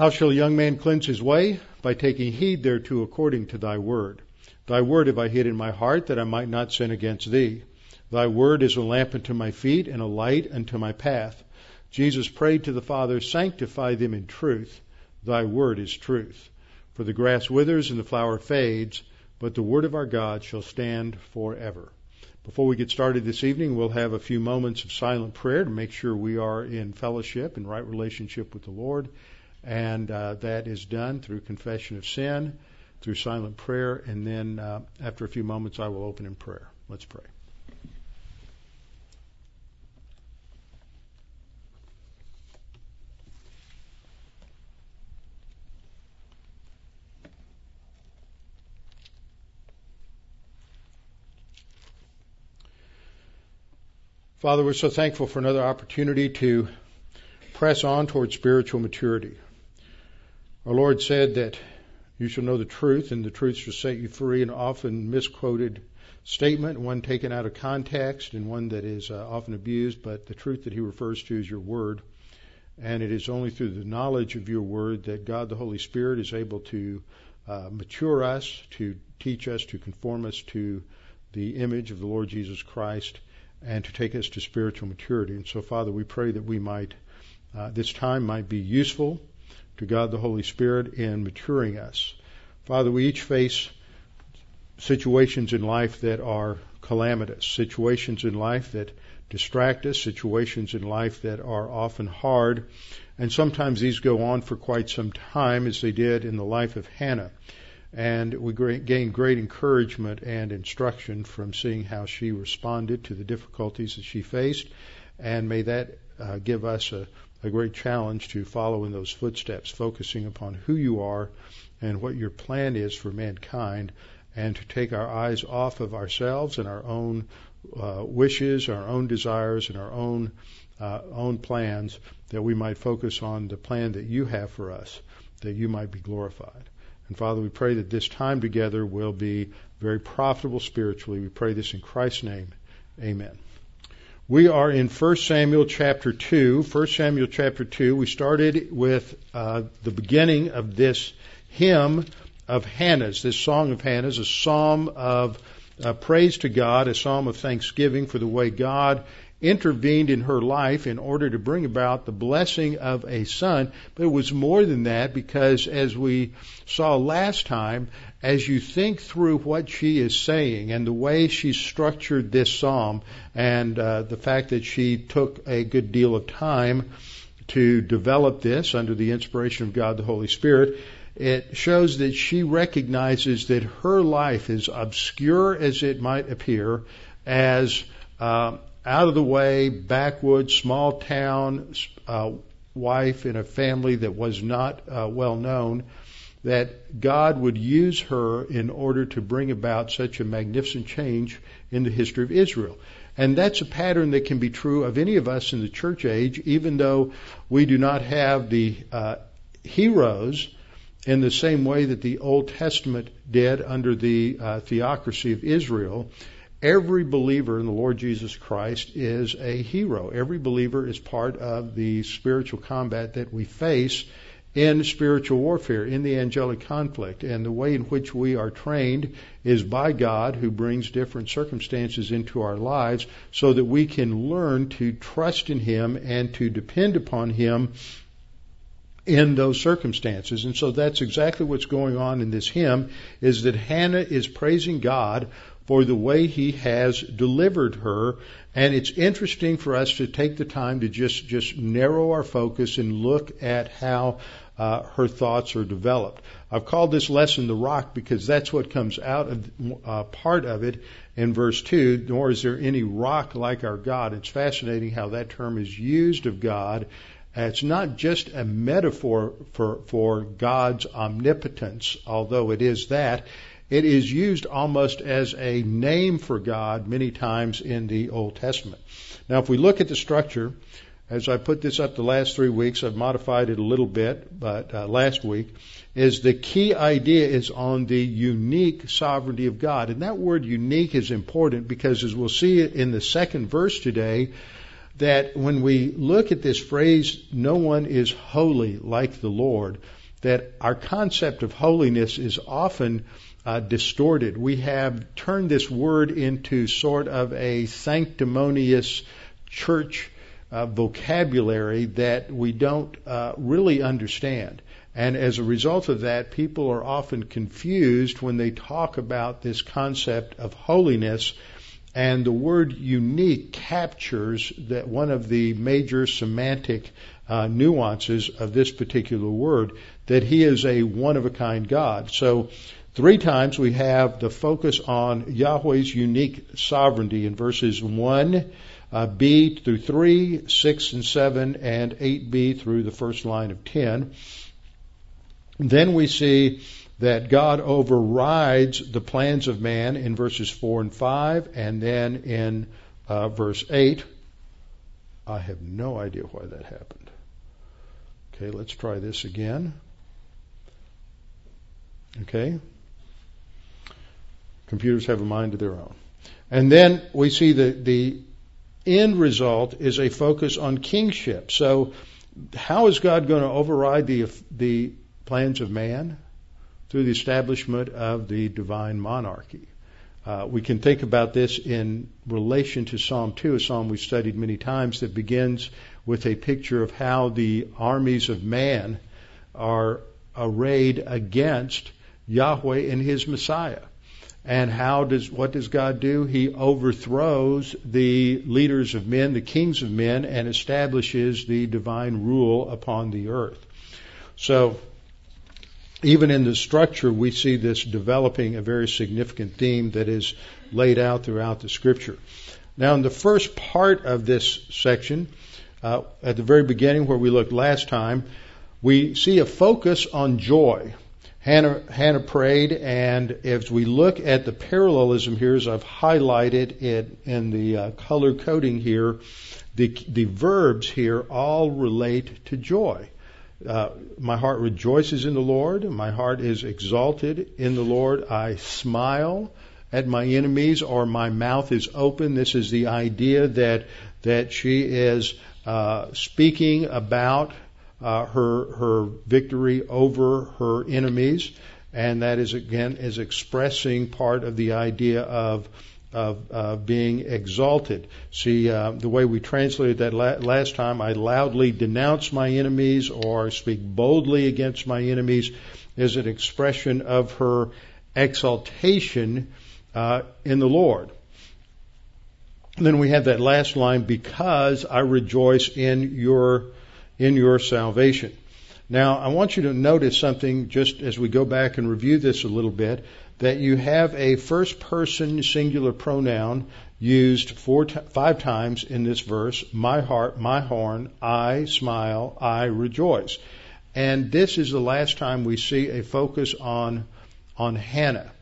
How shall a young man cleanse his way? By taking heed thereto according to thy word. Thy word have I hid in my heart that I might not sin against thee. Thy word is a lamp unto my feet and a light unto my path. Jesus prayed to the Father, Sanctify them in truth. Thy word is truth. For the grass withers and the flower fades, but the word of our God shall stand forever. Before we get started this evening, we'll have a few moments of silent prayer to make sure we are in fellowship and right relationship with the Lord. And uh, that is done through confession of sin, through silent prayer, and then uh, after a few moments, I will open in prayer. Let's pray. Father, we're so thankful for another opportunity to press on toward spiritual maturity. Our Lord said that you shall know the truth, and the truth shall set you free, an often misquoted statement, one taken out of context, and one that is uh, often abused, but the truth that he refers to is your word. And it is only through the knowledge of your word that God the Holy Spirit is able to uh, mature us, to teach us, to conform us to the image of the Lord Jesus Christ and to take us to spiritual maturity. And so, Father, we pray that we might, uh, this time might be useful to God the Holy Spirit in maturing us. Father, we each face situations in life that are calamitous, situations in life that distract us, situations in life that are often hard, and sometimes these go on for quite some time, as they did in the life of Hannah and we gain great encouragement and instruction from seeing how she responded to the difficulties that she faced. And may that uh, give us a, a great challenge to follow in those footsteps, focusing upon who you are and what your plan is for mankind, and to take our eyes off of ourselves and our own uh, wishes, our own desires, and our own uh, own plans, that we might focus on the plan that you have for us, that you might be glorified. And Father, we pray that this time together will be very profitable spiritually. We pray this in Christ's name. Amen. We are in 1 Samuel chapter 2. 1 Samuel chapter 2. We started with uh, the beginning of this hymn of Hannah's, this song of Hannah's, a psalm of uh, praise to God, a psalm of thanksgiving for the way God intervened in her life in order to bring about the blessing of a son. But it was more than that because as we saw last time, as you think through what she is saying and the way she structured this psalm and uh, the fact that she took a good deal of time to develop this under the inspiration of God the Holy Spirit, it shows that she recognizes that her life, is obscure as it might appear, as uh, out of the way, backwoods, small town uh, wife in a family that was not uh, well known, that God would use her in order to bring about such a magnificent change in the history of Israel. And that's a pattern that can be true of any of us in the church age, even though we do not have the uh, heroes in the same way that the Old Testament did under the uh, theocracy of Israel. Every believer in the Lord Jesus Christ is a hero. Every believer is part of the spiritual combat that we face in spiritual warfare, in the angelic conflict. And the way in which we are trained is by God who brings different circumstances into our lives so that we can learn to trust in Him and to depend upon Him in those circumstances. And so that's exactly what's going on in this hymn is that Hannah is praising God for the way he has delivered her. And it's interesting for us to take the time to just, just narrow our focus and look at how uh, her thoughts are developed. I've called this lesson the rock because that's what comes out of uh, part of it in verse 2. Nor is there any rock like our God. It's fascinating how that term is used of God. It's not just a metaphor for, for God's omnipotence, although it is that. It is used almost as a name for God many times in the Old Testament. Now, if we look at the structure, as I put this up the last three weeks, I've modified it a little bit, but uh, last week, is the key idea is on the unique sovereignty of God. And that word unique is important because as we'll see in the second verse today, that when we look at this phrase, no one is holy like the Lord, that our concept of holiness is often uh, distorted. We have turned this word into sort of a sanctimonious church uh, vocabulary that we don't uh, really understand. And as a result of that, people are often confused when they talk about this concept of holiness. And the word unique captures that one of the major semantic uh, nuances of this particular word, that he is a one of a kind God. So three times we have the focus on Yahweh's unique sovereignty in verses 1, uh, B through 3, 6 and 7, and 8b through the first line of 10. Then we see that God overrides the plans of man in verses 4 and 5, and then in uh, verse 8. I have no idea why that happened. Okay, let's try this again. Okay. Computers have a mind of their own. And then we see that the end result is a focus on kingship. So, how is God going to override the, the plans of man? Through the establishment of the divine monarchy. Uh, we can think about this in relation to Psalm 2, a psalm we've studied many times that begins with a picture of how the armies of man are arrayed against Yahweh and his Messiah. And how does what does God do? He overthrows the leaders of men, the kings of men, and establishes the divine rule upon the earth. So even in the structure, we see this developing a very significant theme that is laid out throughout the scripture. Now, in the first part of this section, uh, at the very beginning where we looked last time, we see a focus on joy. Hannah, Hannah prayed, and as we look at the parallelism here, as I've highlighted it in the uh, color coding here, the, the verbs here all relate to joy. Uh, my heart rejoices in the Lord. My heart is exalted in the Lord. I smile at my enemies, or my mouth is open. This is the idea that that she is uh, speaking about uh, her her victory over her enemies, and that is again is expressing part of the idea of of uh, being exalted. See, uh, the way we translated that la- last time, I loudly denounce my enemies or speak boldly against my enemies, is an expression of her exaltation uh, in the Lord. And then we have that last line, because I rejoice in your in your salvation. Now, I want you to notice something just as we go back and review this a little bit that you have a first person singular pronoun used four t- five times in this verse my heart, my horn, I smile, I rejoice. And this is the last time we see a focus on, on Hannah.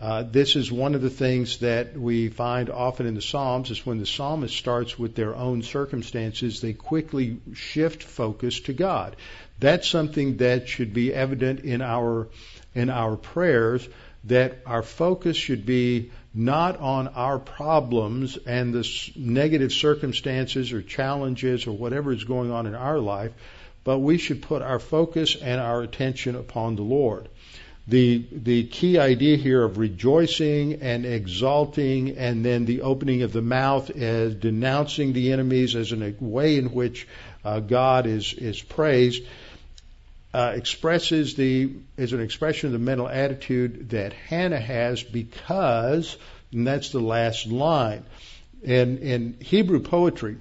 Uh, this is one of the things that we find often in the Psalms is when the psalmist starts with their own circumstances, they quickly shift focus to God. That's something that should be evident in our in our prayers that our focus should be not on our problems and the negative circumstances or challenges or whatever is going on in our life, but we should put our focus and our attention upon the Lord the the key idea here of rejoicing and exalting and then the opening of the mouth as denouncing the enemies as a way in which uh, God is is praised uh, expresses the is an expression of the mental attitude that Hannah has because and that's the last line. In in Hebrew poetry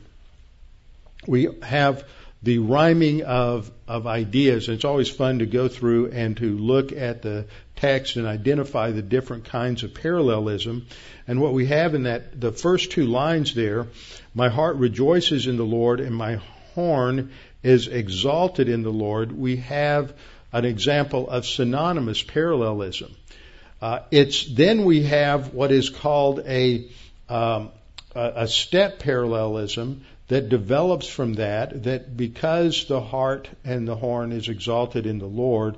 we have the rhyming of, of ideas. It's always fun to go through and to look at the text and identify the different kinds of parallelism. And what we have in that, the first two lines there, my heart rejoices in the Lord and my horn is exalted in the Lord. We have an example of synonymous parallelism. Uh, it's then we have what is called a um, a step parallelism that develops from that, that because the heart and the horn is exalted in the Lord,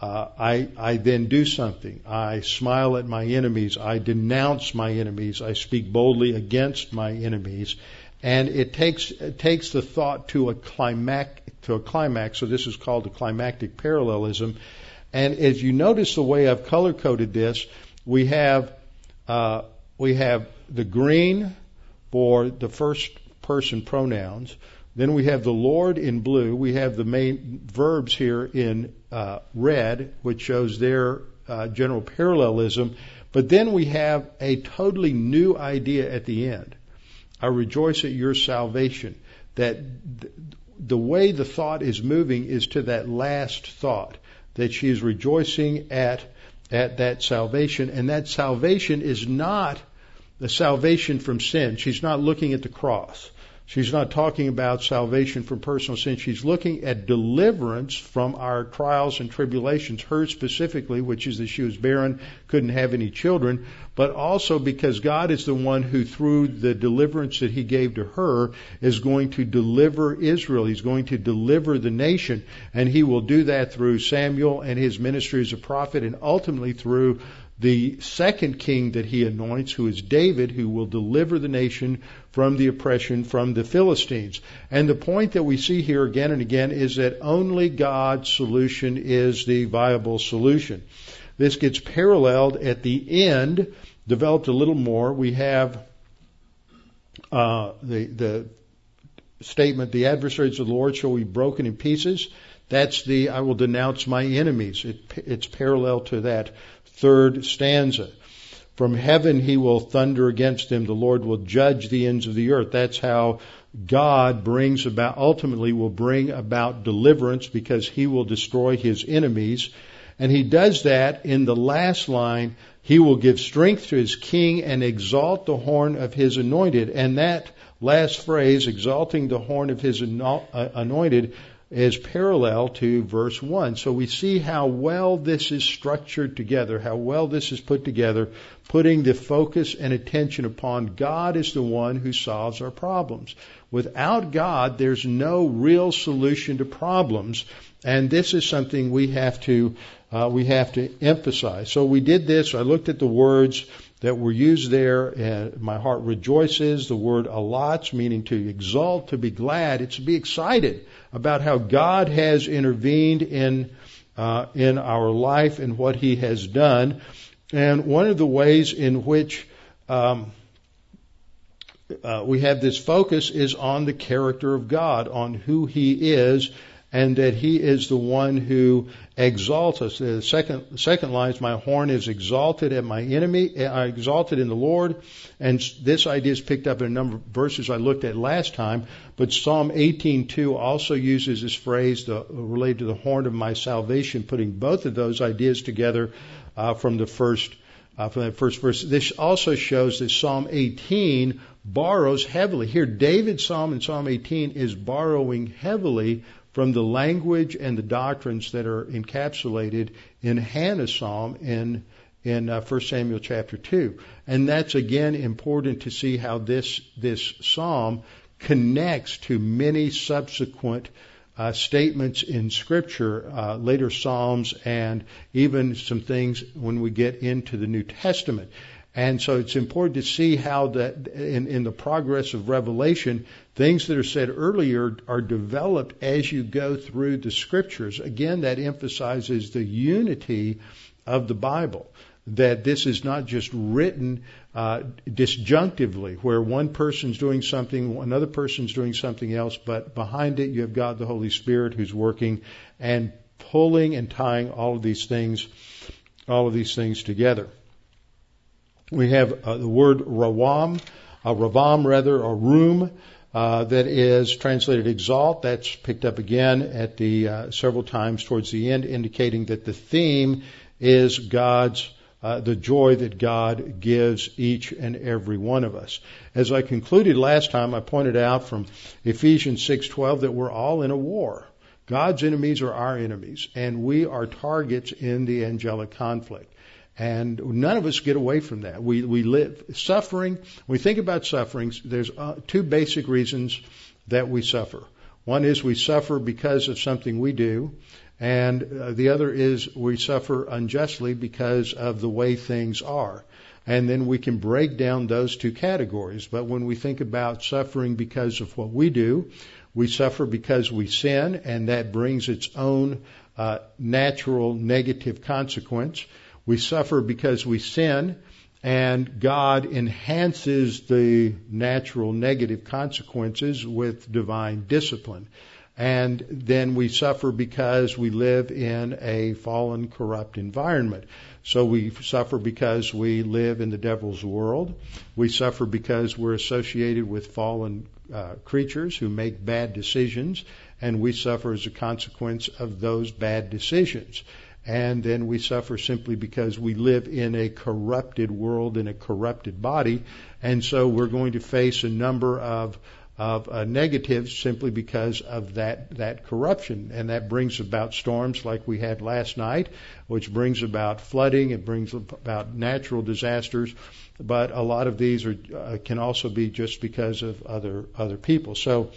uh, I, I then do something. I smile at my enemies. I denounce my enemies. I speak boldly against my enemies. and it takes it takes the thought to a climax to a climax. So this is called a climactic parallelism. And as you notice the way I've color coded this, we have uh, we have the green for the first person pronouns. Then we have the Lord in blue. We have the main verbs here in uh, red, which shows their uh, general parallelism. But then we have a totally new idea at the end. I rejoice at your salvation. That the way the thought is moving is to that last thought that she is rejoicing at at that salvation, and that salvation is not the salvation from sin. She's not looking at the cross. She's not talking about salvation from personal sin. She's looking at deliverance from our trials and tribulations, her specifically, which is that she was barren, couldn't have any children, but also because God is the one who, through the deliverance that He gave to her, is going to deliver Israel. He's going to deliver the nation, and He will do that through Samuel and his ministry as a prophet, and ultimately through the second king that he anoints, who is David, who will deliver the nation from the oppression from the Philistines. And the point that we see here again and again is that only God's solution is the viable solution. This gets paralleled at the end, developed a little more. We have uh, the the statement, "The adversaries of the Lord shall be broken in pieces." That's the I will denounce my enemies. It, it's parallel to that third stanza. From heaven he will thunder against them. The Lord will judge the ends of the earth. That's how God brings about, ultimately will bring about deliverance because he will destroy his enemies. And he does that in the last line. He will give strength to his king and exalt the horn of his anointed. And that last phrase, exalting the horn of his uh, anointed, is parallel to verse 1. So we see how well this is structured together, how well this is put together, putting the focus and attention upon God is the one who solves our problems. Without God, there's no real solution to problems, and this is something we have to uh, we have to emphasize. So we did this. I looked at the words that were used there. And my heart rejoices. The word alats, meaning to exalt, to be glad. It's to be excited about how God has intervened in uh, in our life and what He has done. And one of the ways in which um, uh, we have this focus is on the character of God, on who He is, and that He is the one who exalts us. The second, second line is, My horn is exalted at my enemy, I exalted in the Lord. And this idea is picked up in a number of verses I looked at last time. But Psalm 18:2 also uses this phrase related to the horn of my salvation, putting both of those ideas together uh, from the first uh, from that first verse. This also shows that Psalm 18 borrows heavily. Here, David's psalm in Psalm 18 is borrowing heavily from the language and the doctrines that are encapsulated in Hannah's psalm in in uh, 1 Samuel chapter 2. And that's again important to see how this this psalm connects to many subsequent uh, statements in Scripture, uh, later Psalms, and even some things when we get into the New Testament. And so it's important to see how that in, in the progress of Revelation, things that are said earlier are developed as you go through the scriptures. Again, that emphasizes the unity of the Bible. That this is not just written uh, disjunctively, where one person's doing something, another person's doing something else, but behind it you have God the Holy Spirit who's working and pulling and tying all of these things, all of these things together. We have uh, the word rawam, uh, ravam rather, or room, uh, that is translated exalt. That's picked up again at the uh, several times towards the end, indicating that the theme is God's uh, the joy that God gives each and every one of us. As I concluded last time, I pointed out from Ephesians 6:12 that we're all in a war. God's enemies are our enemies, and we are targets in the angelic conflict. And none of us get away from that. We, we live suffering. We think about sufferings, there's uh, two basic reasons that we suffer. One is we suffer because of something we do, and uh, the other is we suffer unjustly because of the way things are. And then we can break down those two categories. But when we think about suffering because of what we do, we suffer because we sin, and that brings its own uh, natural negative consequence. We suffer because we sin, and God enhances the natural negative consequences with divine discipline. And then we suffer because we live in a fallen, corrupt environment. So we suffer because we live in the devil's world. We suffer because we're associated with fallen uh, creatures who make bad decisions, and we suffer as a consequence of those bad decisions and then we suffer simply because we live in a corrupted world in a corrupted body, and so we're going to face a number of of uh, negatives simply because of that that corruption, and that brings about storms like we had last night, which brings about flooding. It brings about natural disasters, but a lot of these are uh, can also be just because of other other people. So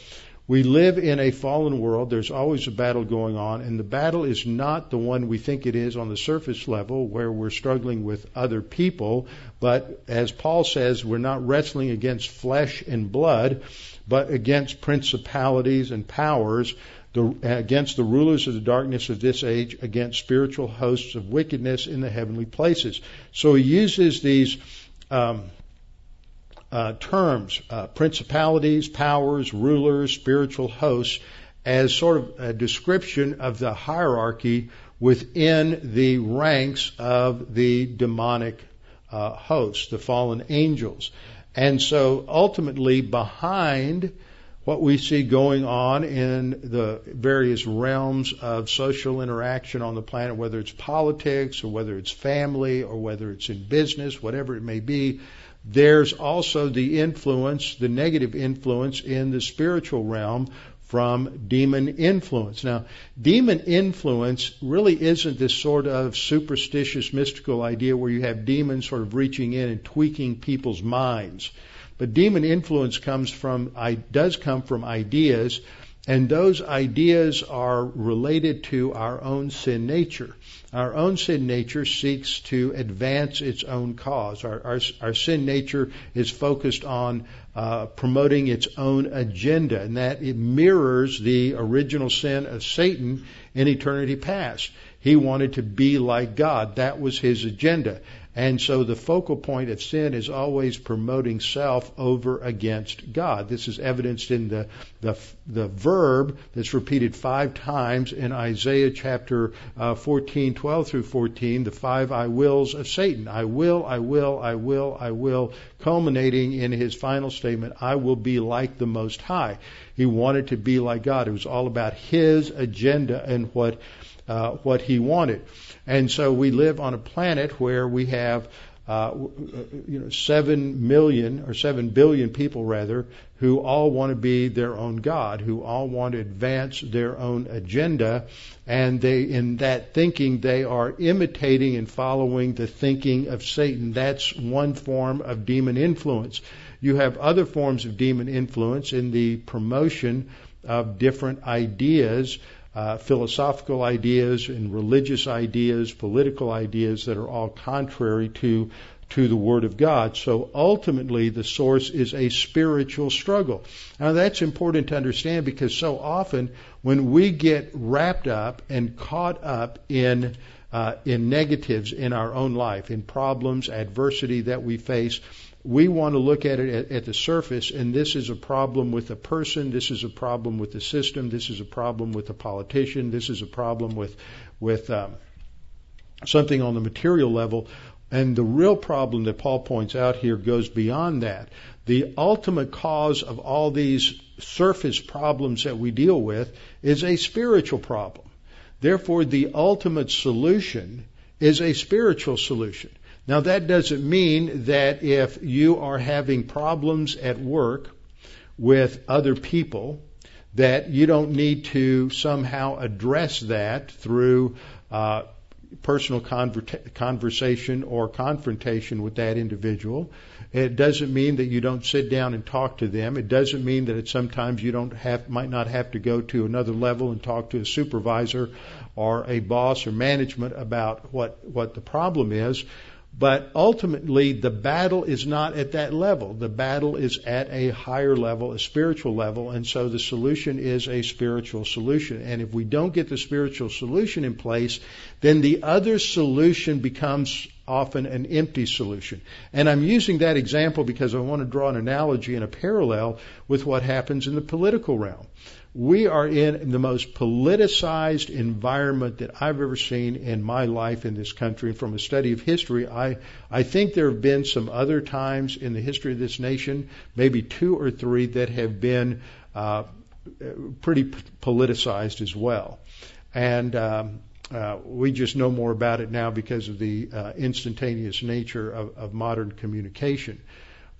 we live in a fallen world. There's always a battle going on, and the battle is not the one we think it is on the surface level where we're struggling with other people, but as Paul says, we're not wrestling against flesh and blood, but against principalities and powers, the, against the rulers of the darkness of this age, against spiritual hosts of wickedness in the heavenly places. So he uses these um, uh, terms, uh, principalities, powers, rulers, spiritual hosts, as sort of a description of the hierarchy within the ranks of the demonic uh, hosts, the fallen angels. And so ultimately, behind what we see going on in the various realms of social interaction on the planet, whether it's politics or whether it's family or whether it's in business, whatever it may be, there's also the influence, the negative influence in the spiritual realm from demon influence. Now, demon influence really isn't this sort of superstitious, mystical idea where you have demons sort of reaching in and tweaking people's minds. But demon influence comes from, does come from ideas and those ideas are related to our own sin nature. Our own sin nature seeks to advance its own cause. Our, our, our sin nature is focused on uh, promoting its own agenda, and that it mirrors the original sin of Satan in eternity past. He wanted to be like God. That was his agenda. And so the focal point of sin is always promoting self over against God. This is evidenced in the, the, the verb that's repeated five times in Isaiah chapter uh, 14, 12 through 14, the five I wills of Satan. I will, I will, I will, I will, culminating in his final statement, I will be like the Most High. He wanted to be like God. It was all about his agenda and what, uh, what he wanted. And so we live on a planet where we have uh, you know, seven million or seven billion people rather, who all want to be their own God, who all want to advance their own agenda, and they, in that thinking, they are imitating and following the thinking of Satan. That's one form of demon influence. You have other forms of demon influence in the promotion of different ideas uh, philosophical ideas and religious ideas, political ideas that are all contrary to to the Word of God. So ultimately, the source is a spiritual struggle. Now that's important to understand because so often when we get wrapped up and caught up in uh, in negatives in our own life, in problems, adversity that we face, we want to look at it at, at, the surface, and this is a problem with a person, this is a problem with the system, this is a problem with a politician, this is a problem with with um, something on the material level. And the real problem that Paul points out here goes beyond that. The ultimate cause of all these surface problems that we deal with is a spiritual problem. Therefore, the ultimate solution is a spiritual solution. Now, that doesn't mean that if you are having problems at work with other people, that you don't need to somehow address that through uh, personal conver- conversation or confrontation with that individual. It doesn't mean that you don't sit down and talk to them. It doesn't mean that sometimes you don't have, might not have to go to another level and talk to a supervisor or a boss or management about what, what the problem is. But ultimately, the battle is not at that level. The battle is at a higher level, a spiritual level, and so the solution is a spiritual solution. And if we don't get the spiritual solution in place, then the other solution becomes often an empty solution. And I'm using that example because I want to draw an analogy and a parallel with what happens in the political realm we are in the most politicized environment that I've ever seen in my life in this country. And from a study of history, I, I think there have been some other times in the history of this nation, maybe two or three, that have been uh, pretty politicized as well. And um, uh, we just know more about it now because of the uh, instantaneous nature of, of modern communication.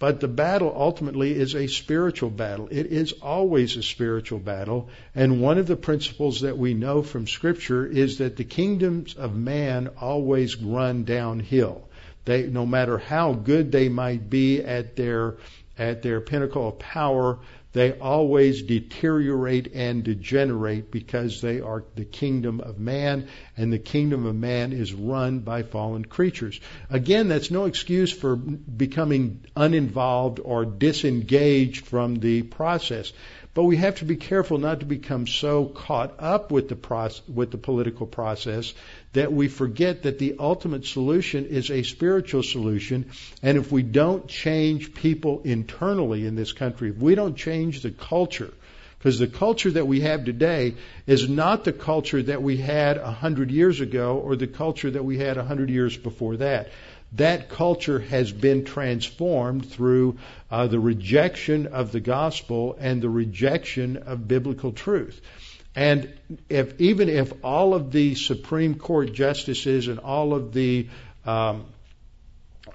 But the battle ultimately is a spiritual battle. It is always a spiritual battle. And one of the principles that we know from Scripture is that the kingdoms of man always run downhill. They, no matter how good they might be at their at their pinnacle of power, they always deteriorate and degenerate because they are the kingdom of man, and the kingdom of man is run by fallen creatures. Again, that's no excuse for becoming uninvolved or disengaged from the process. But we have to be careful not to become so caught up with the process, with the political process that we forget that the ultimate solution is a spiritual solution. And if we don't change people internally in this country, if we don't change the culture, because the culture that we have today is not the culture that we had a hundred years ago or the culture that we had a hundred years before that that culture has been transformed through uh, the rejection of the gospel and the rejection of biblical truth. And if even if all of the Supreme Court justices and all of the um,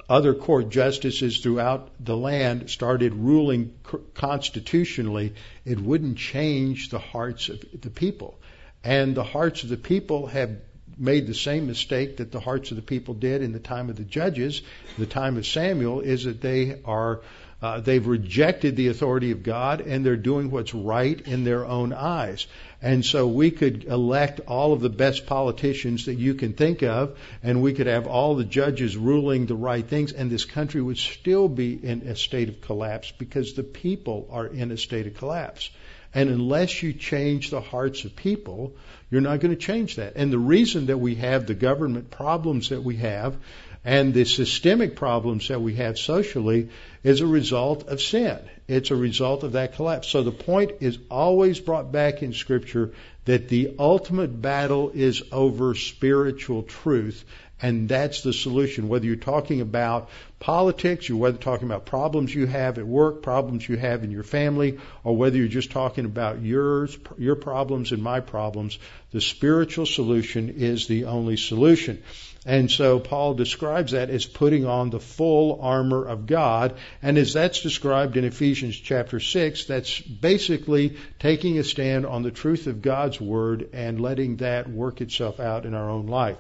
other court justices throughout the land started ruling constitutionally, it wouldn't change the hearts of the people. And the hearts of the people have made the same mistake that the hearts of the people did in the time of the judges, the time of Samuel, is that they are uh, they've rejected the authority of God and they're doing what's right in their own eyes. And so we could elect all of the best politicians that you can think of, and we could have all the judges ruling the right things, and this country would still be in a state of collapse because the people are in a state of collapse. And unless you change the hearts of people, you're not going to change that. And the reason that we have the government problems that we have and the systemic problems that we have socially is a result of sin. It's a result of that collapse. So the point is always brought back in Scripture that the ultimate battle is over spiritual truth and that's the solution. Whether you're talking about politics, or whether you're talking about problems you have at work, problems you have in your family, or whether you're just talking about yours, your problems and my problems, the spiritual solution is the only solution. And so Paul describes that as putting on the full armor of God. And as that's described in Ephesians chapter 6, that's basically taking a stand on the truth of God's word and letting that work itself out in our own life.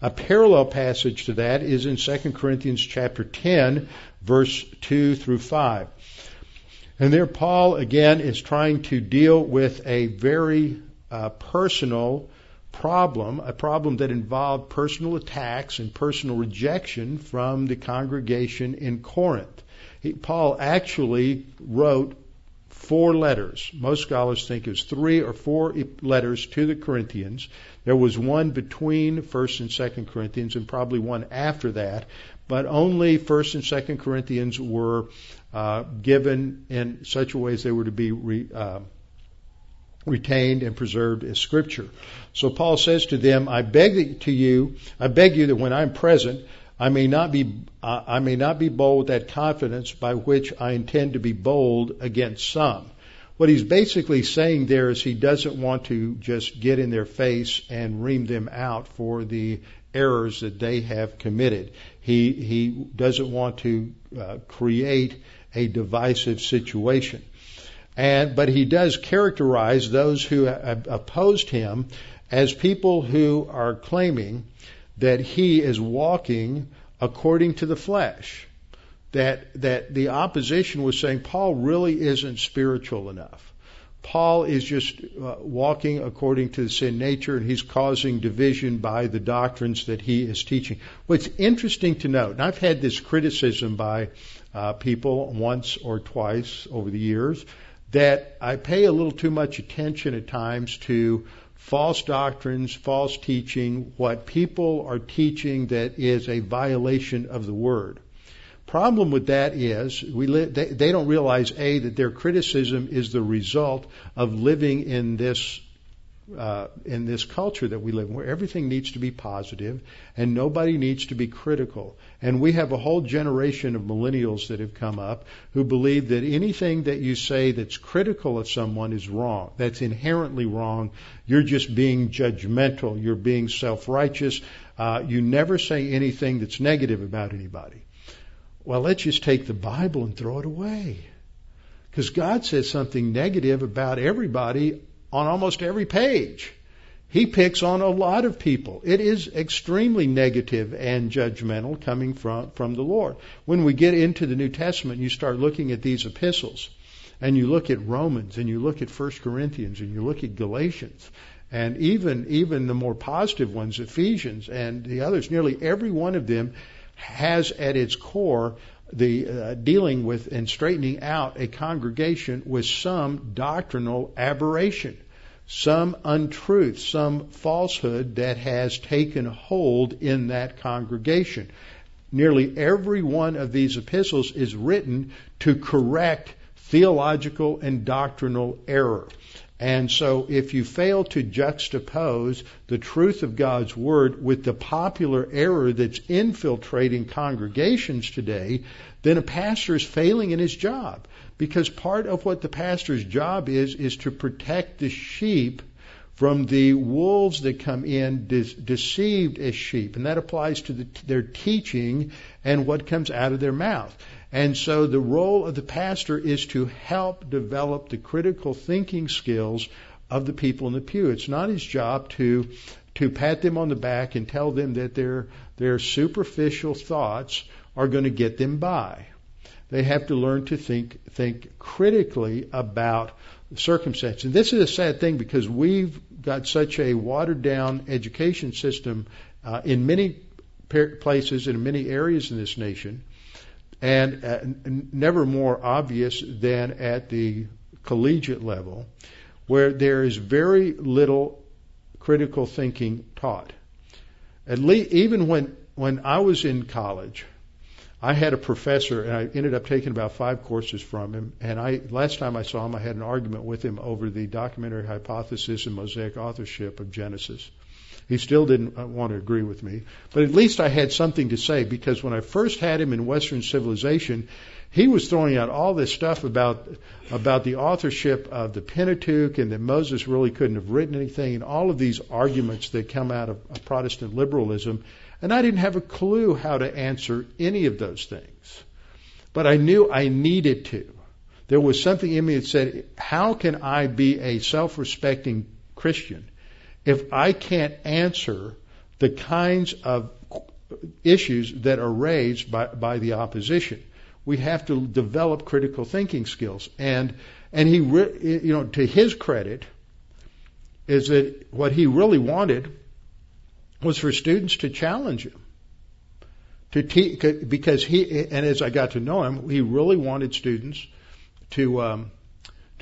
A parallel passage to that is in 2 Corinthians chapter 10, verse 2 through 5. And there Paul again is trying to deal with a very uh, personal problem, a problem that involved personal attacks and personal rejection from the congregation in Corinth. He, Paul actually wrote four letters. Most scholars think it was three or four letters to the Corinthians. There was one between 1st and 2nd Corinthians and probably one after that, but only 1st and 2nd Corinthians were uh, given in such a way as they were to be re, uh, retained and preserved as scripture. So Paul says to them, I beg to you, I beg you that when I'm present, I may not be, I may not be bold with that confidence by which I intend to be bold against some. What he's basically saying there is he doesn't want to just get in their face and ream them out for the errors that they have committed. He he doesn't want to uh, create a divisive situation. And, but he does characterize those who opposed him as people who are claiming that he is walking according to the flesh. That, that the opposition was saying Paul really isn't spiritual enough. Paul is just uh, walking according to the sin nature and he's causing division by the doctrines that he is teaching. What's interesting to note, and I've had this criticism by uh, people once or twice over the years, that I pay a little too much attention at times to false doctrines, false teaching, what people are teaching that is a violation of the Word. Problem with that is we li- they, they don't realize a that their criticism is the result of living in this uh, in this culture that we live in, where everything needs to be positive and nobody needs to be critical. And we have a whole generation of millennials that have come up who believe that anything that you say that's critical of someone is wrong. That's inherently wrong. You're just being judgmental. You're being self-righteous. Uh, you never say anything that's negative about anybody. Well, let's just take the Bible and throw it away. Because God says something negative about everybody on almost every page. He picks on a lot of people. It is extremely negative and judgmental coming from, from the Lord. When we get into the New Testament, you start looking at these epistles, and you look at Romans, and you look at 1 Corinthians, and you look at Galatians, and even, even the more positive ones, Ephesians and the others, nearly every one of them has at its core the uh, dealing with and straightening out a congregation with some doctrinal aberration, some untruth, some falsehood that has taken hold in that congregation. Nearly every one of these epistles is written to correct theological and doctrinal error. And so if you fail to juxtapose the truth of God's Word with the popular error that's infiltrating congregations today, then a pastor is failing in his job. Because part of what the pastor's job is, is to protect the sheep from the wolves that come in de- deceived as sheep. And that applies to the, their teaching and what comes out of their mouth. And so the role of the pastor is to help develop the critical thinking skills of the people in the pew. It's not his job to to pat them on the back and tell them that their their superficial thoughts are going to get them by. They have to learn to think think critically about circumstances. And this is a sad thing because we've got such a watered down education system uh, in many places in many areas in this nation and uh, never more obvious than at the collegiate level, where there is very little critical thinking taught. At least, even when when I was in college, I had a professor, and I ended up taking about five courses from him. And I last time I saw him, I had an argument with him over the documentary hypothesis and Mosaic authorship of Genesis. He still didn't want to agree with me. But at least I had something to say because when I first had him in Western civilization, he was throwing out all this stuff about about the authorship of the Pentateuch and that Moses really couldn't have written anything and all of these arguments that come out of Protestant liberalism. And I didn't have a clue how to answer any of those things. But I knew I needed to. There was something in me that said, how can I be a self-respecting Christian if I can't answer the kinds of issues that are raised by, by the opposition. We have to develop critical thinking skills. And, and he, re, you know, to his credit, is that what he really wanted was for students to challenge him. To te- because he, and as I got to know him, he really wanted students to, um,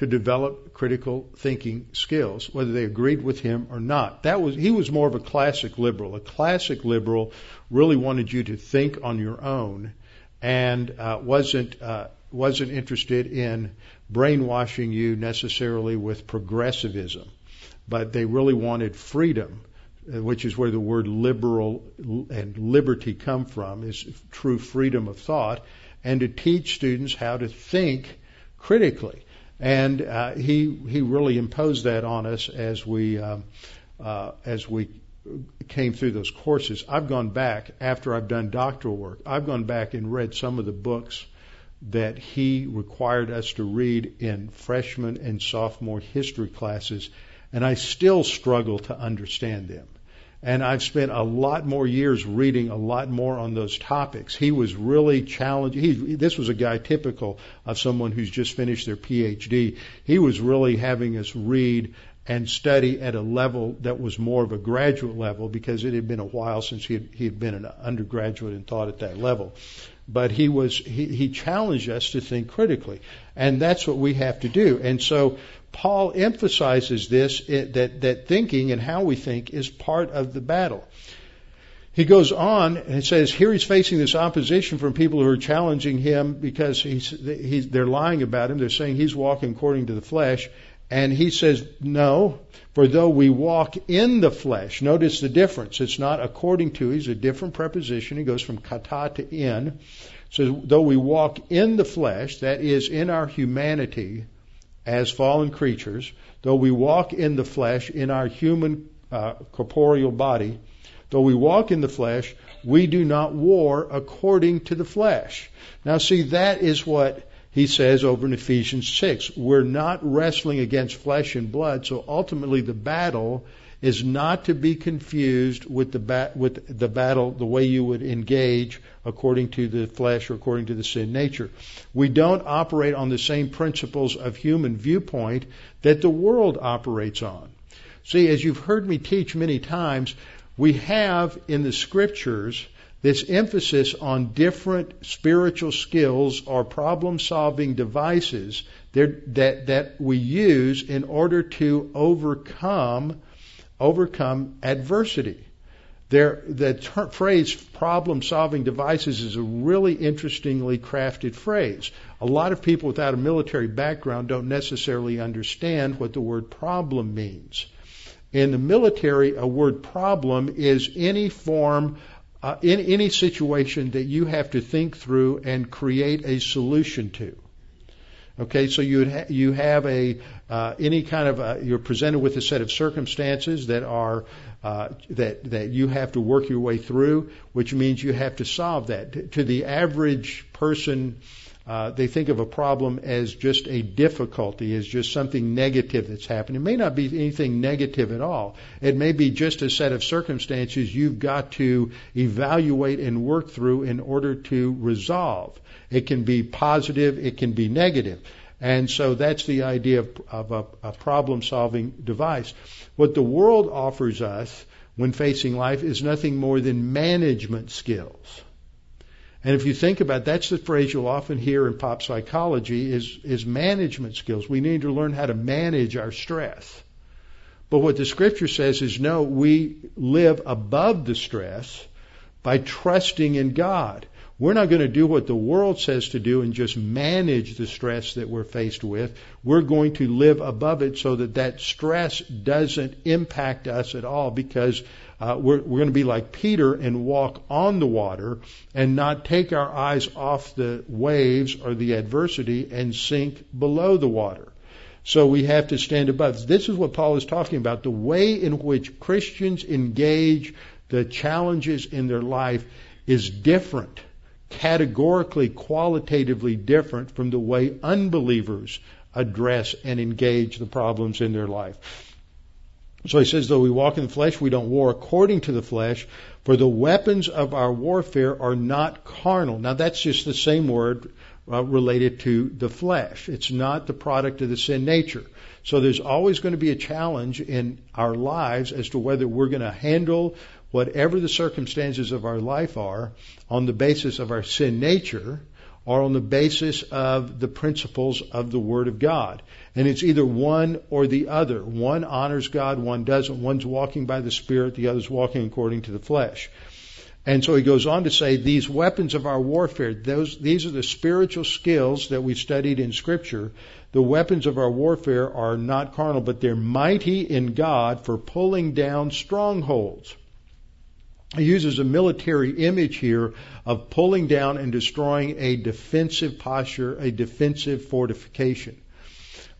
to develop critical thinking skills, whether they agreed with him or not. That was he was more of a classic liberal. A classic liberal really wanted you to think on your own, and uh, wasn't uh, wasn't interested in brainwashing you necessarily with progressivism, but they really wanted freedom, uh, which is where the word liberal and liberty come from, is true freedom of thought, and to teach students how to think critically. And uh, he he really imposed that on us as we um, uh, as we came through those courses. I've gone back after I've done doctoral work. I've gone back and read some of the books that he required us to read in freshman and sophomore history classes, and I still struggle to understand them. And I've spent a lot more years reading a lot more on those topics. He was really challenging. He, this was a guy typical of someone who's just finished their PhD. He was really having us read and study at a level that was more of a graduate level because it had been a while since he had, he had been an undergraduate and taught at that level. But he was he, he challenged us to think critically, and that's what we have to do. And so Paul emphasizes this eh, that that thinking and how we think is part of the battle. He goes on and says here he's facing this opposition from people who are challenging him because he's, he's they're lying about him. They're saying he's walking according to the flesh. And he says, no, for though we walk in the flesh, notice the difference. It's not according to, he's a different preposition. He goes from kata to in. So though we walk in the flesh, that is in our humanity as fallen creatures, though we walk in the flesh in our human uh, corporeal body, though we walk in the flesh, we do not war according to the flesh. Now see, that is what he says over in Ephesians 6. We're not wrestling against flesh and blood, so ultimately the battle is not to be confused with the, with the battle the way you would engage according to the flesh or according to the sin nature. We don't operate on the same principles of human viewpoint that the world operates on. See, as you've heard me teach many times, we have in the scriptures this emphasis on different spiritual skills or problem solving devices that, that we use in order to overcome, overcome adversity. There, the ter- phrase problem solving devices is a really interestingly crafted phrase. A lot of people without a military background don't necessarily understand what the word problem means. In the military, a word problem is any form uh, in any situation that you have to think through and create a solution to. Okay, so you ha- you have a uh, any kind of a, you're presented with a set of circumstances that are uh, that that you have to work your way through, which means you have to solve that. To the average person uh, they think of a problem as just a difficulty, as just something negative that's happened. It may not be anything negative at all. It may be just a set of circumstances you've got to evaluate and work through in order to resolve. It can be positive, it can be negative. And so that's the idea of, of a, a problem solving device. What the world offers us when facing life is nothing more than management skills. And if you think about it, that's the phrase you'll often hear in pop psychology is, is management skills. We need to learn how to manage our stress. But what the scripture says is no, we live above the stress by trusting in God. We're not going to do what the world says to do and just manage the stress that we're faced with. We're going to live above it so that that stress doesn't impact us at all because uh, we're, we're going to be like Peter and walk on the water and not take our eyes off the waves or the adversity and sink below the water. So we have to stand above. This is what Paul is talking about. The way in which Christians engage the challenges in their life is different, categorically, qualitatively different from the way unbelievers address and engage the problems in their life. So he says, though we walk in the flesh, we don't war according to the flesh, for the weapons of our warfare are not carnal. Now that's just the same word uh, related to the flesh. It's not the product of the sin nature. So there's always going to be a challenge in our lives as to whether we're going to handle whatever the circumstances of our life are on the basis of our sin nature or on the basis of the principles of the Word of God. And it's either one or the other. One honors God, one doesn't. One's walking by the Spirit, the other's walking according to the flesh. And so he goes on to say these weapons of our warfare, those, these are the spiritual skills that we studied in Scripture. The weapons of our warfare are not carnal, but they're mighty in God for pulling down strongholds. He uses a military image here of pulling down and destroying a defensive posture, a defensive fortification.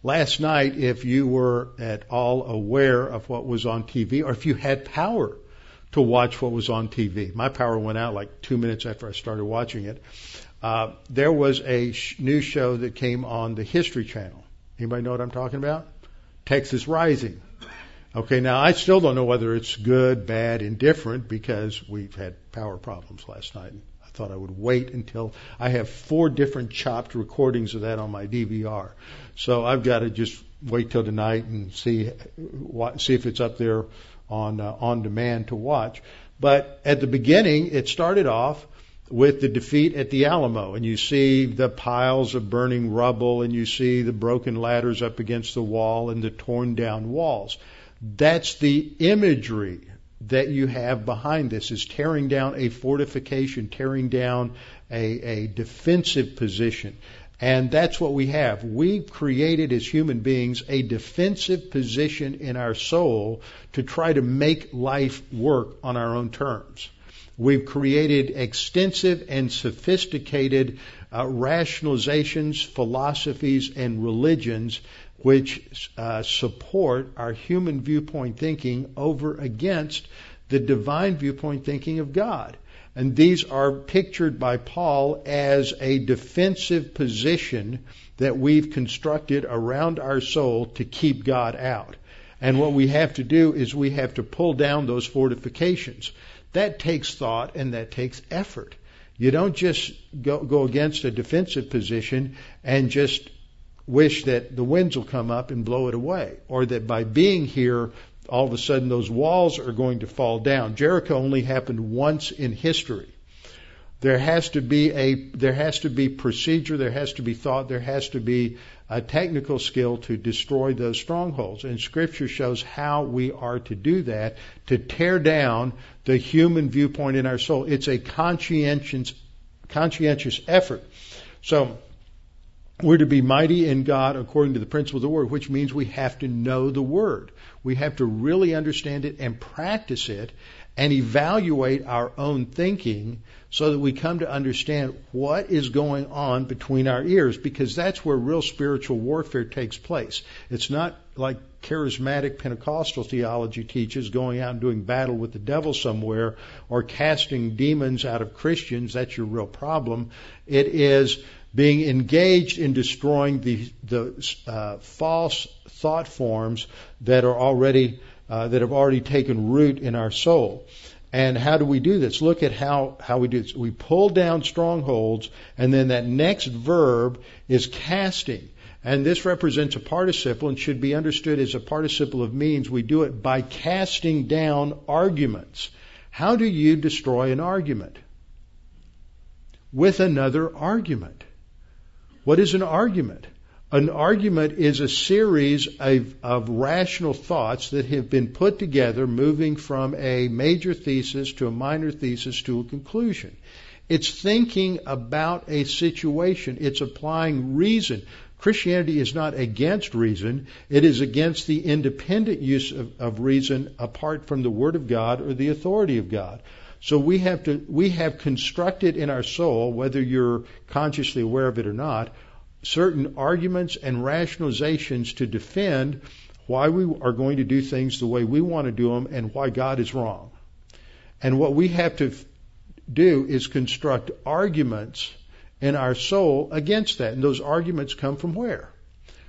Last night, if you were at all aware of what was on TV, or if you had power to watch what was on TV, my power went out like two minutes after I started watching it. Uh, there was a sh- news show that came on the History Channel. Anybody know what I'm talking about? Texas Rising. Okay, now I still don't know whether it's good, bad, indifferent because we've had power problems last night. I thought I would wait until I have four different chopped recordings of that on my DVR. So I've got to just wait till tonight and see see if it's up there on uh, on demand to watch. But at the beginning, it started off with the defeat at the Alamo, and you see the piles of burning rubble, and you see the broken ladders up against the wall and the torn down walls. That's the imagery that you have behind this is tearing down a fortification, tearing down a, a defensive position. And that's what we have. We've created as human beings a defensive position in our soul to try to make life work on our own terms. We've created extensive and sophisticated uh, rationalizations, philosophies, and religions which uh, support our human viewpoint thinking over against the divine viewpoint thinking of God. And these are pictured by Paul as a defensive position that we've constructed around our soul to keep God out. And what we have to do is we have to pull down those fortifications. That takes thought and that takes effort. You don't just go, go against a defensive position and just wish that the winds will come up and blow it away, or that by being here, all of a sudden those walls are going to fall down. Jericho only happened once in history. There has to be a there has to be procedure, there has to be thought, there has to be a technical skill to destroy those strongholds. And scripture shows how we are to do that, to tear down the human viewpoint in our soul. It's a conscientious conscientious effort. So we're to be mighty in God according to the principle of the Word, which means we have to know the Word. We have to really understand it and practice it and evaluate our own thinking so that we come to understand what is going on between our ears because that's where real spiritual warfare takes place. It's not like charismatic Pentecostal theology teaches going out and doing battle with the devil somewhere or casting demons out of Christians. That's your real problem. It is being engaged in destroying the, the uh, false thought forms that are already uh, that have already taken root in our soul. And how do we do this? Look at how, how we do this. We pull down strongholds, and then that next verb is casting. And this represents a participle and should be understood as a participle of means. We do it by casting down arguments. How do you destroy an argument? With another argument. What is an argument? An argument is a series of, of, rational thoughts that have been put together, moving from a major thesis to a minor thesis to a conclusion. It's thinking about a situation. It's applying reason. Christianity is not against reason. It is against the independent use of, of reason apart from the Word of God or the authority of God. So we have to, we have constructed in our soul, whether you're consciously aware of it or not, certain arguments and rationalizations to defend why we are going to do things the way we want to do them and why God is wrong. And what we have to do is construct arguments in our soul against that. And those arguments come from where?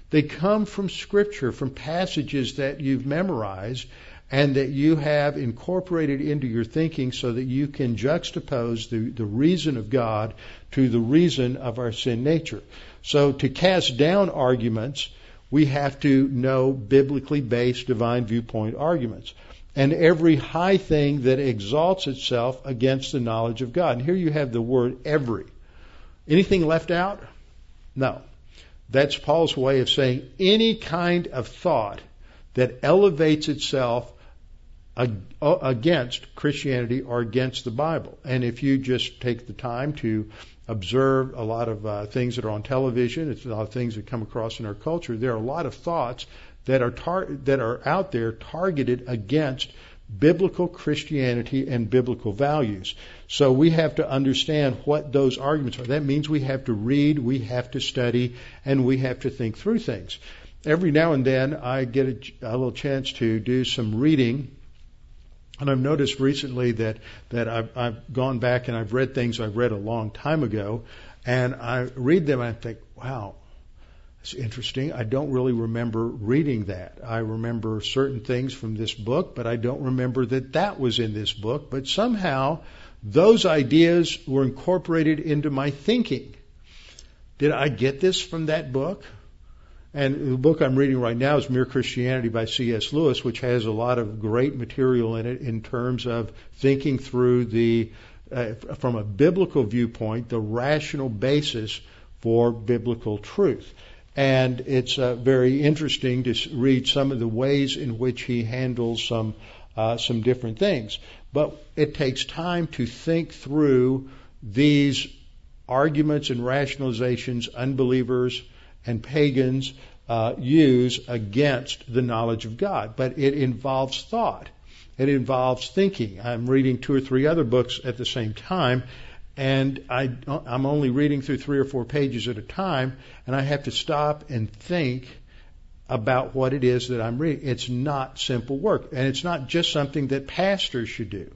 They come from Scripture, from passages that you've memorized and that you have incorporated into your thinking so that you can juxtapose the, the reason of God to the reason of our sin nature. So to cast down arguments, we have to know biblically based divine viewpoint arguments. And every high thing that exalts itself against the knowledge of God. And here you have the word every. Anything left out? No. That's Paul's way of saying any kind of thought that elevates itself against Christianity or against the Bible. And if you just take the time to observe a lot of uh, things that are on television, it's a lot of things that come across in our culture, there are a lot of thoughts that are tar- that are out there targeted against biblical Christianity and biblical values. So we have to understand what those arguments are. That means we have to read, we have to study, and we have to think through things. Every now and then I get a, a little chance to do some reading and I've noticed recently that, that I've, I've gone back and I've read things I've read a long time ago, and I read them and I think, wow, It's interesting. I don't really remember reading that. I remember certain things from this book, but I don't remember that that was in this book. But somehow those ideas were incorporated into my thinking. Did I get this from that book? And the book I'm reading right now is Mere Christianity by C.S. Lewis, which has a lot of great material in it in terms of thinking through the, uh, from a biblical viewpoint, the rational basis for biblical truth. And it's uh, very interesting to read some of the ways in which he handles some uh, some different things. But it takes time to think through these arguments and rationalizations unbelievers and pagans uh, use against the knowledge of God. But it involves thought. It involves thinking. I'm reading two or three other books at the same time, and I, I'm only reading through three or four pages at a time, and I have to stop and think about what it is that I'm reading. It's not simple work, and it's not just something that pastors should do,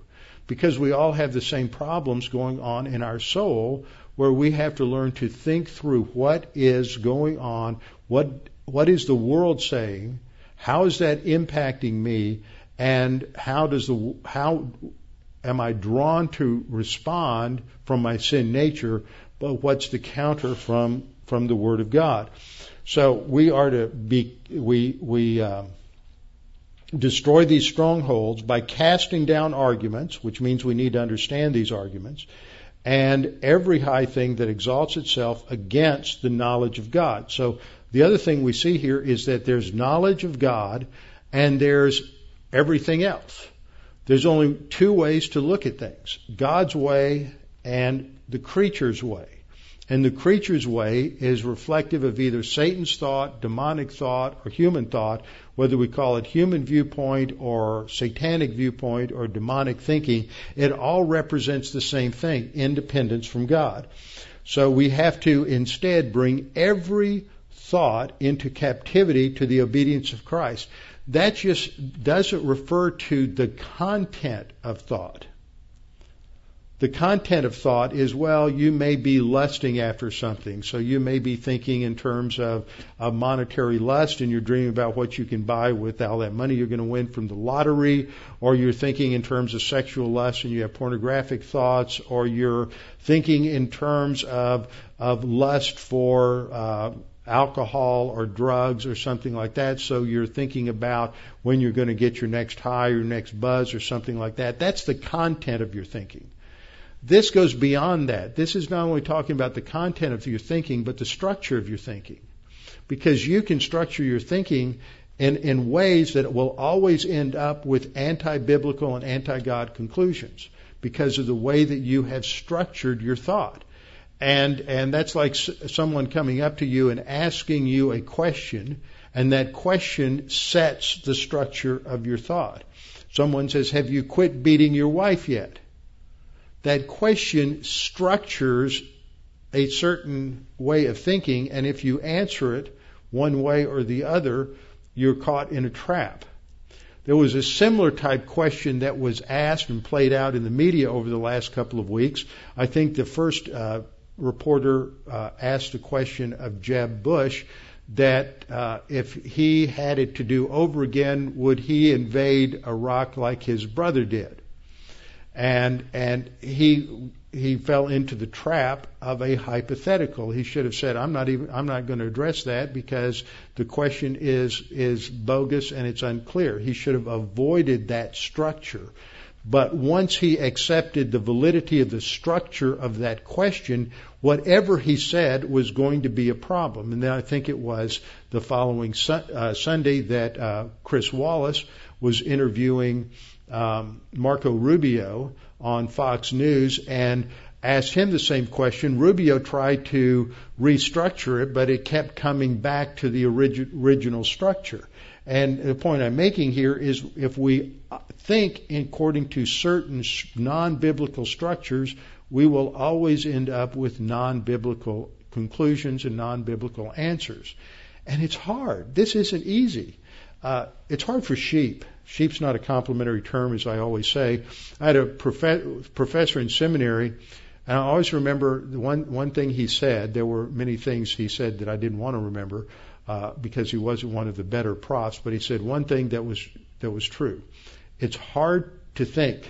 because we all have the same problems going on in our soul, where we have to learn to think through what is going on, what what is the world saying, how is that impacting me, and how does the how am I drawn to respond from my sin nature, but what's the counter from from the Word of God? So we are to be we we uh, destroy these strongholds by casting down arguments, which means we need to understand these arguments, and every high thing that exalts itself against the knowledge of God. So the other thing we see here is that there's knowledge of God and there's everything else. There's only two ways to look at things God's way and the creature's way. And the creature's way is reflective of either Satan's thought, demonic thought, or human thought, whether we call it human viewpoint or satanic viewpoint or demonic thinking. It all represents the same thing independence from God. So we have to instead bring every thought into captivity to the obedience of Christ. That just doesn't refer to the content of thought. The content of thought is, well, you may be lusting after something. So you may be thinking in terms of, of monetary lust and you're dreaming about what you can buy with all that money you're going to win from the lottery, or you're thinking in terms of sexual lust and you have pornographic thoughts, or you're thinking in terms of, of lust for, uh, alcohol or drugs or something like that. So you're thinking about when you're going to get your next high or next buzz or something like that. That's the content of your thinking. This goes beyond that. This is not only talking about the content of your thinking, but the structure of your thinking. Because you can structure your thinking in, in ways that will always end up with anti biblical and anti God conclusions because of the way that you have structured your thought. And, and that's like someone coming up to you and asking you a question, and that question sets the structure of your thought. Someone says, Have you quit beating your wife yet? That question structures a certain way of thinking, and if you answer it one way or the other, you're caught in a trap. There was a similar type question that was asked and played out in the media over the last couple of weeks. I think the first uh, reporter uh, asked a question of Jeb Bush that uh, if he had it to do over again, would he invade Iraq like his brother did? And and he he fell into the trap of a hypothetical. He should have said, "I'm not even I'm not going to address that because the question is is bogus and it's unclear." He should have avoided that structure. But once he accepted the validity of the structure of that question, whatever he said was going to be a problem. And then I think it was the following su- uh, Sunday that uh, Chris Wallace was interviewing um, Marco Rubio on Fox News and asked him the same question. Rubio tried to restructure it, but it kept coming back to the origi- original structure. And the point I'm making here is if we think according to certain non biblical structures, we will always end up with non biblical conclusions and non biblical answers. And it's hard. This isn't easy. Uh, it's hard for sheep. Sheep's not a complimentary term, as I always say. I had a prof- professor in seminary And I always remember one one thing he said. There were many things he said that I didn't want to remember uh, because he wasn't one of the better profs. But he said one thing that was that was true. It's hard to think.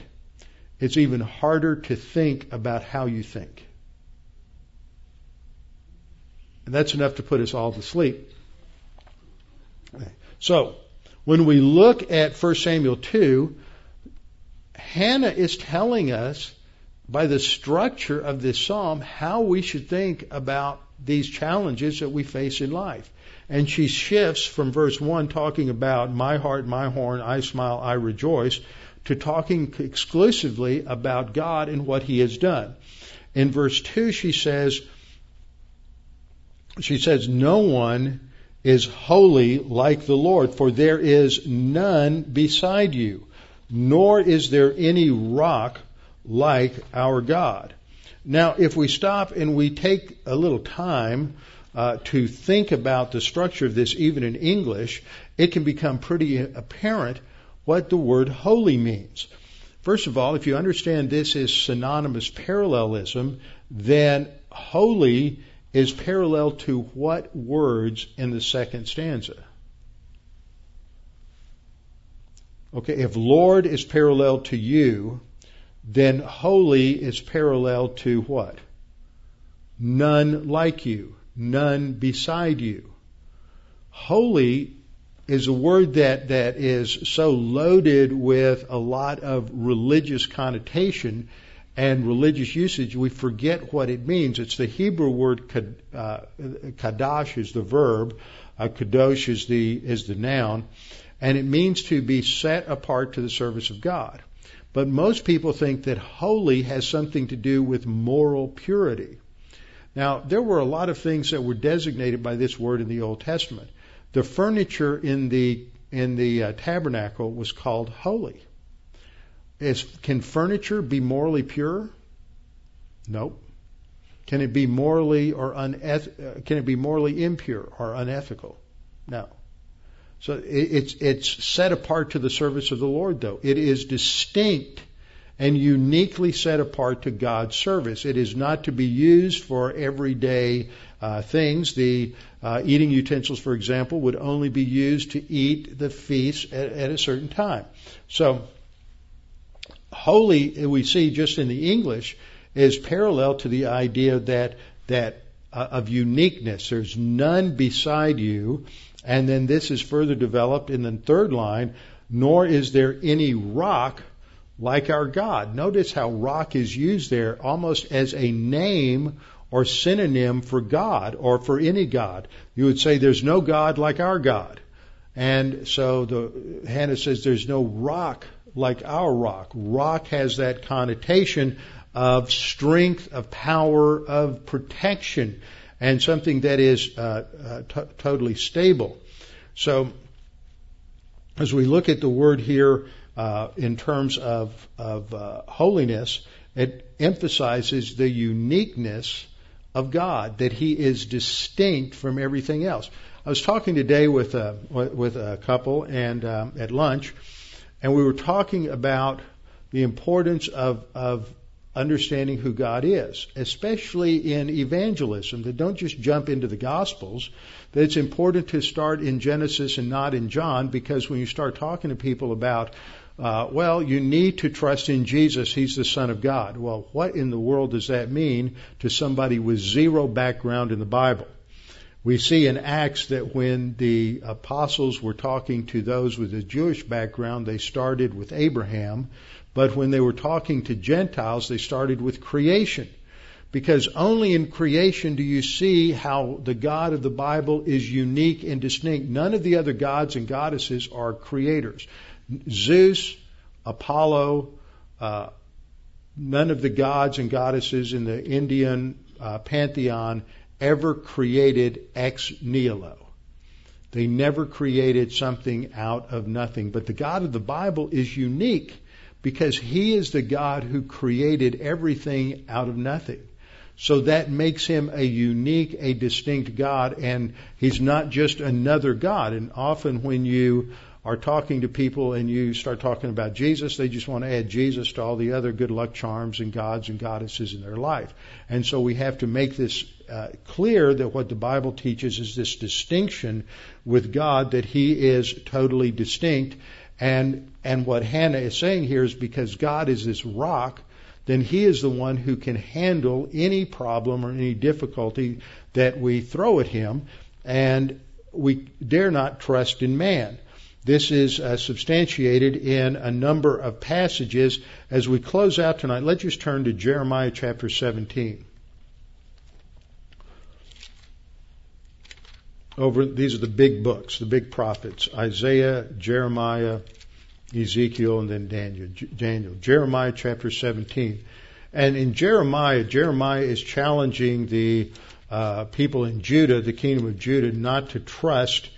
It's even harder to think about how you think. And that's enough to put us all to sleep. So, when we look at 1 Samuel 2, Hannah is telling us by the structure of this psalm how we should think about these challenges that we face in life. And she shifts from verse 1 talking about my heart, my horn, I smile, I rejoice, to talking exclusively about God and what He has done. In verse 2, she says, she says, no one is holy like the Lord, for there is none beside you, nor is there any rock like our God. Now, if we stop and we take a little time uh, to think about the structure of this, even in English, it can become pretty apparent what the word holy means. First of all, if you understand this is synonymous parallelism, then holy is parallel to what words in the second stanza? Okay, if Lord is parallel to you, then holy is parallel to what? None like you, none beside you. Holy is a word that, that is so loaded with a lot of religious connotation and religious usage, we forget what it means. It's the Hebrew word uh, kadash is the verb, uh, kadosh is the is the noun, and it means to be set apart to the service of God. But most people think that holy has something to do with moral purity. Now, there were a lot of things that were designated by this word in the Old Testament. The furniture in the in the uh, tabernacle was called holy. Is, can furniture be morally pure? Nope. Can it be morally or uneth- uh, can it be morally impure or unethical? No. So it, it's it's set apart to the service of the Lord, though. It is distinct and uniquely set apart to God's service. It is not to be used for everyday uh, things. The uh, eating utensils, for example, would only be used to eat the feast at, at a certain time. So holy we see just in the English is parallel to the idea that that uh, of uniqueness. There's none beside you, and then this is further developed in the third line. Nor is there any rock like our God. Notice how rock is used there almost as a name or synonym for God or for any God. You would say there's no God like our God. And so the Hannah says there's no rock like our rock. Rock has that connotation of strength, of power, of protection, and something that is uh, uh, t- totally stable. So, as we look at the word here uh, in terms of, of uh, holiness, it emphasizes the uniqueness of God, that He is distinct from everything else. I was talking today with a, with a couple and um, at lunch, and we were talking about the importance of, of understanding who God is, especially in evangelism, that don't just jump into the Gospels, that it's important to start in Genesis and not in John, because when you start talking to people about, uh, well, you need to trust in Jesus, He's the Son of God. Well, what in the world does that mean to somebody with zero background in the Bible? We see in Acts that when the apostles were talking to those with a Jewish background, they started with Abraham, but when they were talking to Gentiles, they started with creation. Because only in creation do you see how the God of the Bible is unique and distinct. None of the other gods and goddesses are creators. Zeus, Apollo, uh, none of the gods and goddesses in the Indian uh, pantheon ever created ex nihilo. They never created something out of nothing. But the God of the Bible is unique because He is the God who created everything out of nothing. So that makes him a unique, a distinct God, and he's not just another God. And often when you are talking to people and you start talking about Jesus, they just want to add Jesus to all the other good luck charms and gods and goddesses in their life. And so we have to make this uh, clear that what the Bible teaches is this distinction with God, that He is totally distinct. And, and what Hannah is saying here is because God is this rock, then He is the one who can handle any problem or any difficulty that we throw at Him. And we dare not trust in man. This is uh, substantiated in a number of passages. As we close out tonight, let's just turn to Jeremiah chapter 17. Over these are the big books, the big prophets: Isaiah, Jeremiah, Ezekiel, and then Daniel. Daniel. Jeremiah chapter 17. And in Jeremiah, Jeremiah is challenging the uh, people in Judah, the kingdom of Judah, not to trust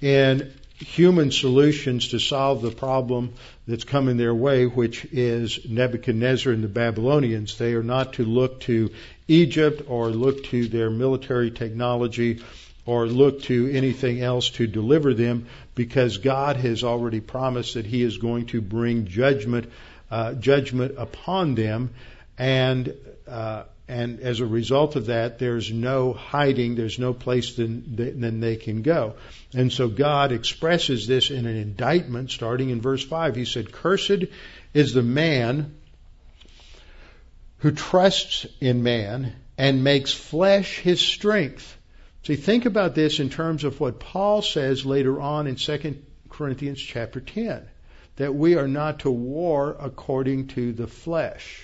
in human solutions to solve the problem that's coming their way, which is Nebuchadnezzar and the Babylonians. They are not to look to Egypt or look to their military technology or look to anything else to deliver them because God has already promised that He is going to bring judgment, uh, judgment upon them. And uh, and as a result of that, there's no hiding, there's no place than, than they can go. And so God expresses this in an indictment starting in verse 5. He said, Cursed is the man who trusts in man and makes flesh his strength. See, think about this in terms of what Paul says later on in 2 Corinthians chapter 10, that we are not to war according to the flesh.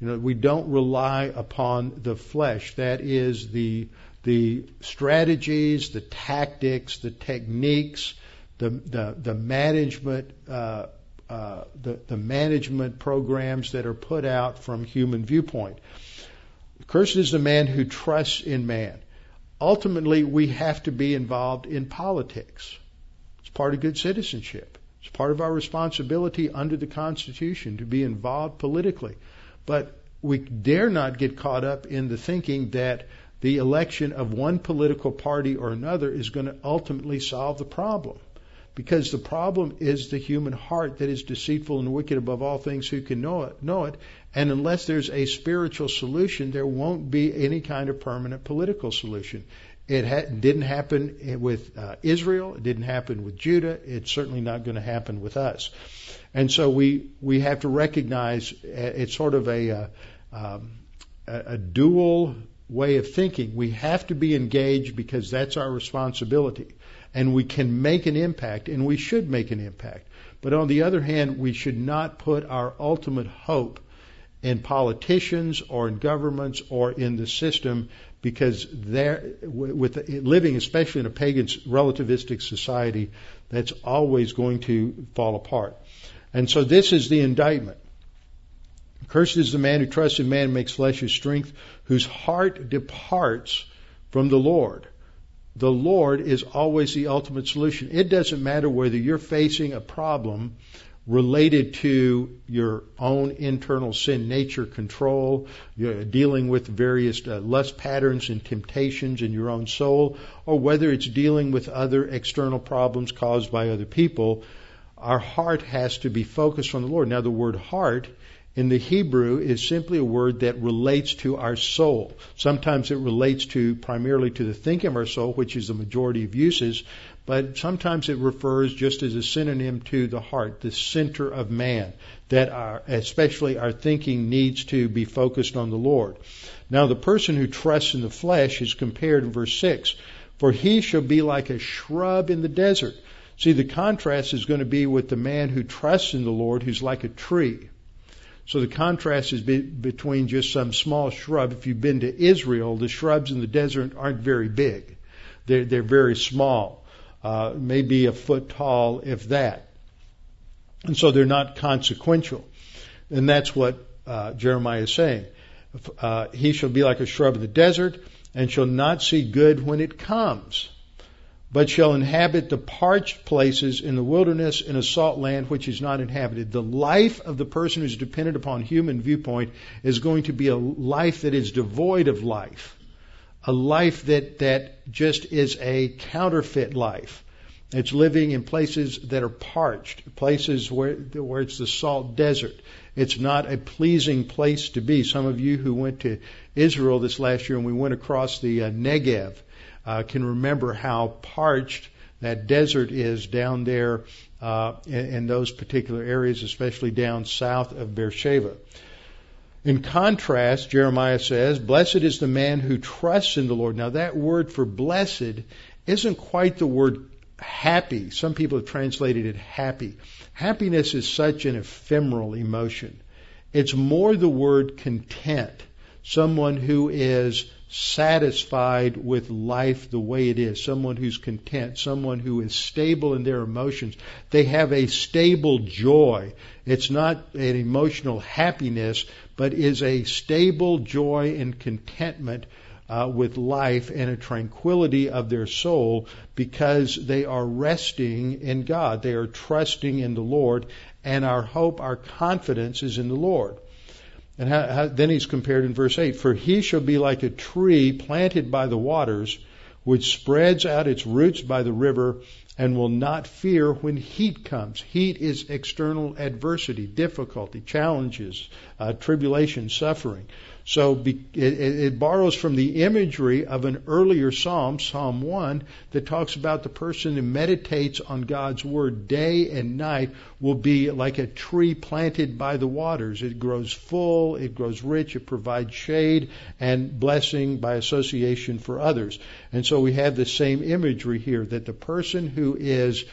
You know, we don't rely upon the flesh. That is the the strategies, the tactics, the techniques, the the, the management uh, uh, the the management programs that are put out from human viewpoint. Cursed is the man who trusts in man. Ultimately, we have to be involved in politics. It's part of good citizenship. It's part of our responsibility under the Constitution to be involved politically. But we dare not get caught up in the thinking that the election of one political party or another is going to ultimately solve the problem. Because the problem is the human heart that is deceitful and wicked above all things who can know it, know it. And unless there's a spiritual solution, there won't be any kind of permanent political solution. It ha- didn't happen with uh, Israel. It didn't happen with Judah. It's certainly not going to happen with us. And so we we have to recognize uh, it's sort of a uh, um, a, a dual way of thinking. We have to be engaged because that's our responsibility, and we can make an impact, and we should make an impact. But on the other hand, we should not put our ultimate hope in politicians or in governments or in the system because they're with living especially in a pagan relativistic society that's always going to fall apart and so this is the indictment. Cursed is the man who trusts in man makes flesh his strength, whose heart departs from the Lord. The Lord is always the ultimate solution. It doesn't matter whether you're facing a problem related to your own internal sin nature control, dealing with various uh, lust patterns and temptations in your own soul, or whether it's dealing with other external problems caused by other people our heart has to be focused on the Lord. Now, the word heart in the Hebrew is simply a word that relates to our soul. Sometimes it relates to primarily to the thinking of our soul, which is the majority of uses, but sometimes it refers just as a synonym to the heart, the center of man, that our, especially our thinking needs to be focused on the Lord. Now, the person who trusts in the flesh is compared in verse 6 For he shall be like a shrub in the desert See, the contrast is going to be with the man who trusts in the Lord, who's like a tree. So the contrast is be, between just some small shrub. If you've been to Israel, the shrubs in the desert aren't very big. They're, they're very small, uh, maybe a foot tall, if that. And so they're not consequential. And that's what uh, Jeremiah is saying. Uh, he shall be like a shrub in the desert and shall not see good when it comes but shall inhabit the parched places in the wilderness in a salt land which is not inhabited. The life of the person who's dependent upon human viewpoint is going to be a life that is devoid of life. A life that, that just is a counterfeit life. It's living in places that are parched, places where, where it's the salt desert. It's not a pleasing place to be. Some of you who went to Israel this last year and we went across the uh, Negev uh, can remember how parched that desert is down there uh, in, in those particular areas, especially down south of Beersheba. In contrast, Jeremiah says, Blessed is the man who trusts in the Lord. Now, that word for blessed isn't quite the word happy. Some people have translated it happy. Happiness is such an ephemeral emotion. It's more the word content. Someone who is satisfied with life the way it is, someone who's content, someone who is stable in their emotions. They have a stable joy. It's not an emotional happiness, but is a stable joy and contentment uh, with life and a tranquility of their soul because they are resting in God. They are trusting in the Lord, and our hope, our confidence is in the Lord. And how, how, then he's compared in verse 8 For he shall be like a tree planted by the waters, which spreads out its roots by the river and will not fear when heat comes. Heat is external adversity, difficulty, challenges, uh, tribulation, suffering. So be, it, it, borrows from the imagery of an earlier psalm, Psalm 1, that talks about the person who meditates on God's word day and night will be like a tree planted by the waters. It grows full, it grows rich, it provides shade and blessing by association for others. And so we have the same imagery here that the person who is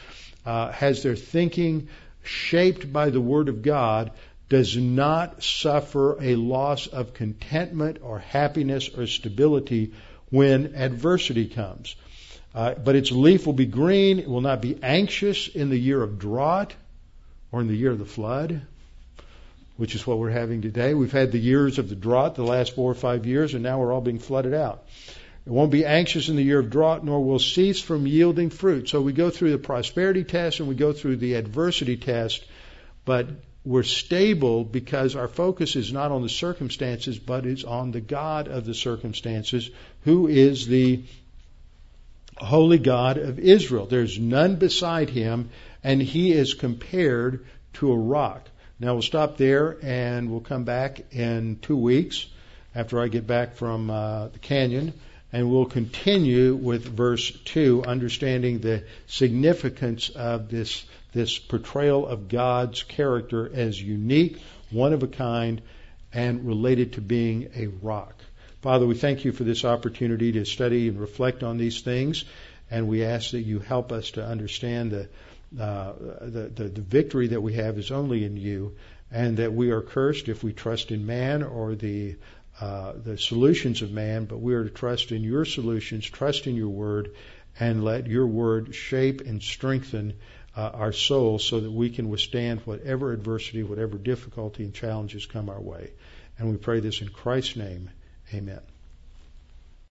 uh, has their thinking shaped by the Word of God does not suffer a loss of contentment or happiness or stability when adversity comes. Uh, but its leaf will be green. It will not be anxious in the year of drought or in the year of the flood, which is what we're having today. We've had the years of the drought the last four or five years, and now we're all being flooded out. It won't be anxious in the year of drought, nor will cease from yielding fruit. So we go through the prosperity test and we go through the adversity test, but we're stable because our focus is not on the circumstances, but is on the God of the circumstances, who is the holy God of Israel. There's none beside him, and he is compared to a rock. Now we'll stop there and we'll come back in two weeks after I get back from uh, the canyon and we'll continue with verse 2, understanding the significance of this this portrayal of God's character as unique, one of a kind, and related to being a rock. Father, we thank you for this opportunity to study and reflect on these things, and we ask that you help us to understand the, uh, the, the, the victory that we have is only in you, and that we are cursed if we trust in man or the uh, the solutions of man, but we are to trust in your solutions, trust in your word, and let your word shape and strengthen uh, our souls so that we can withstand whatever adversity, whatever difficulty and challenges come our way. And we pray this in Christ's name. Amen.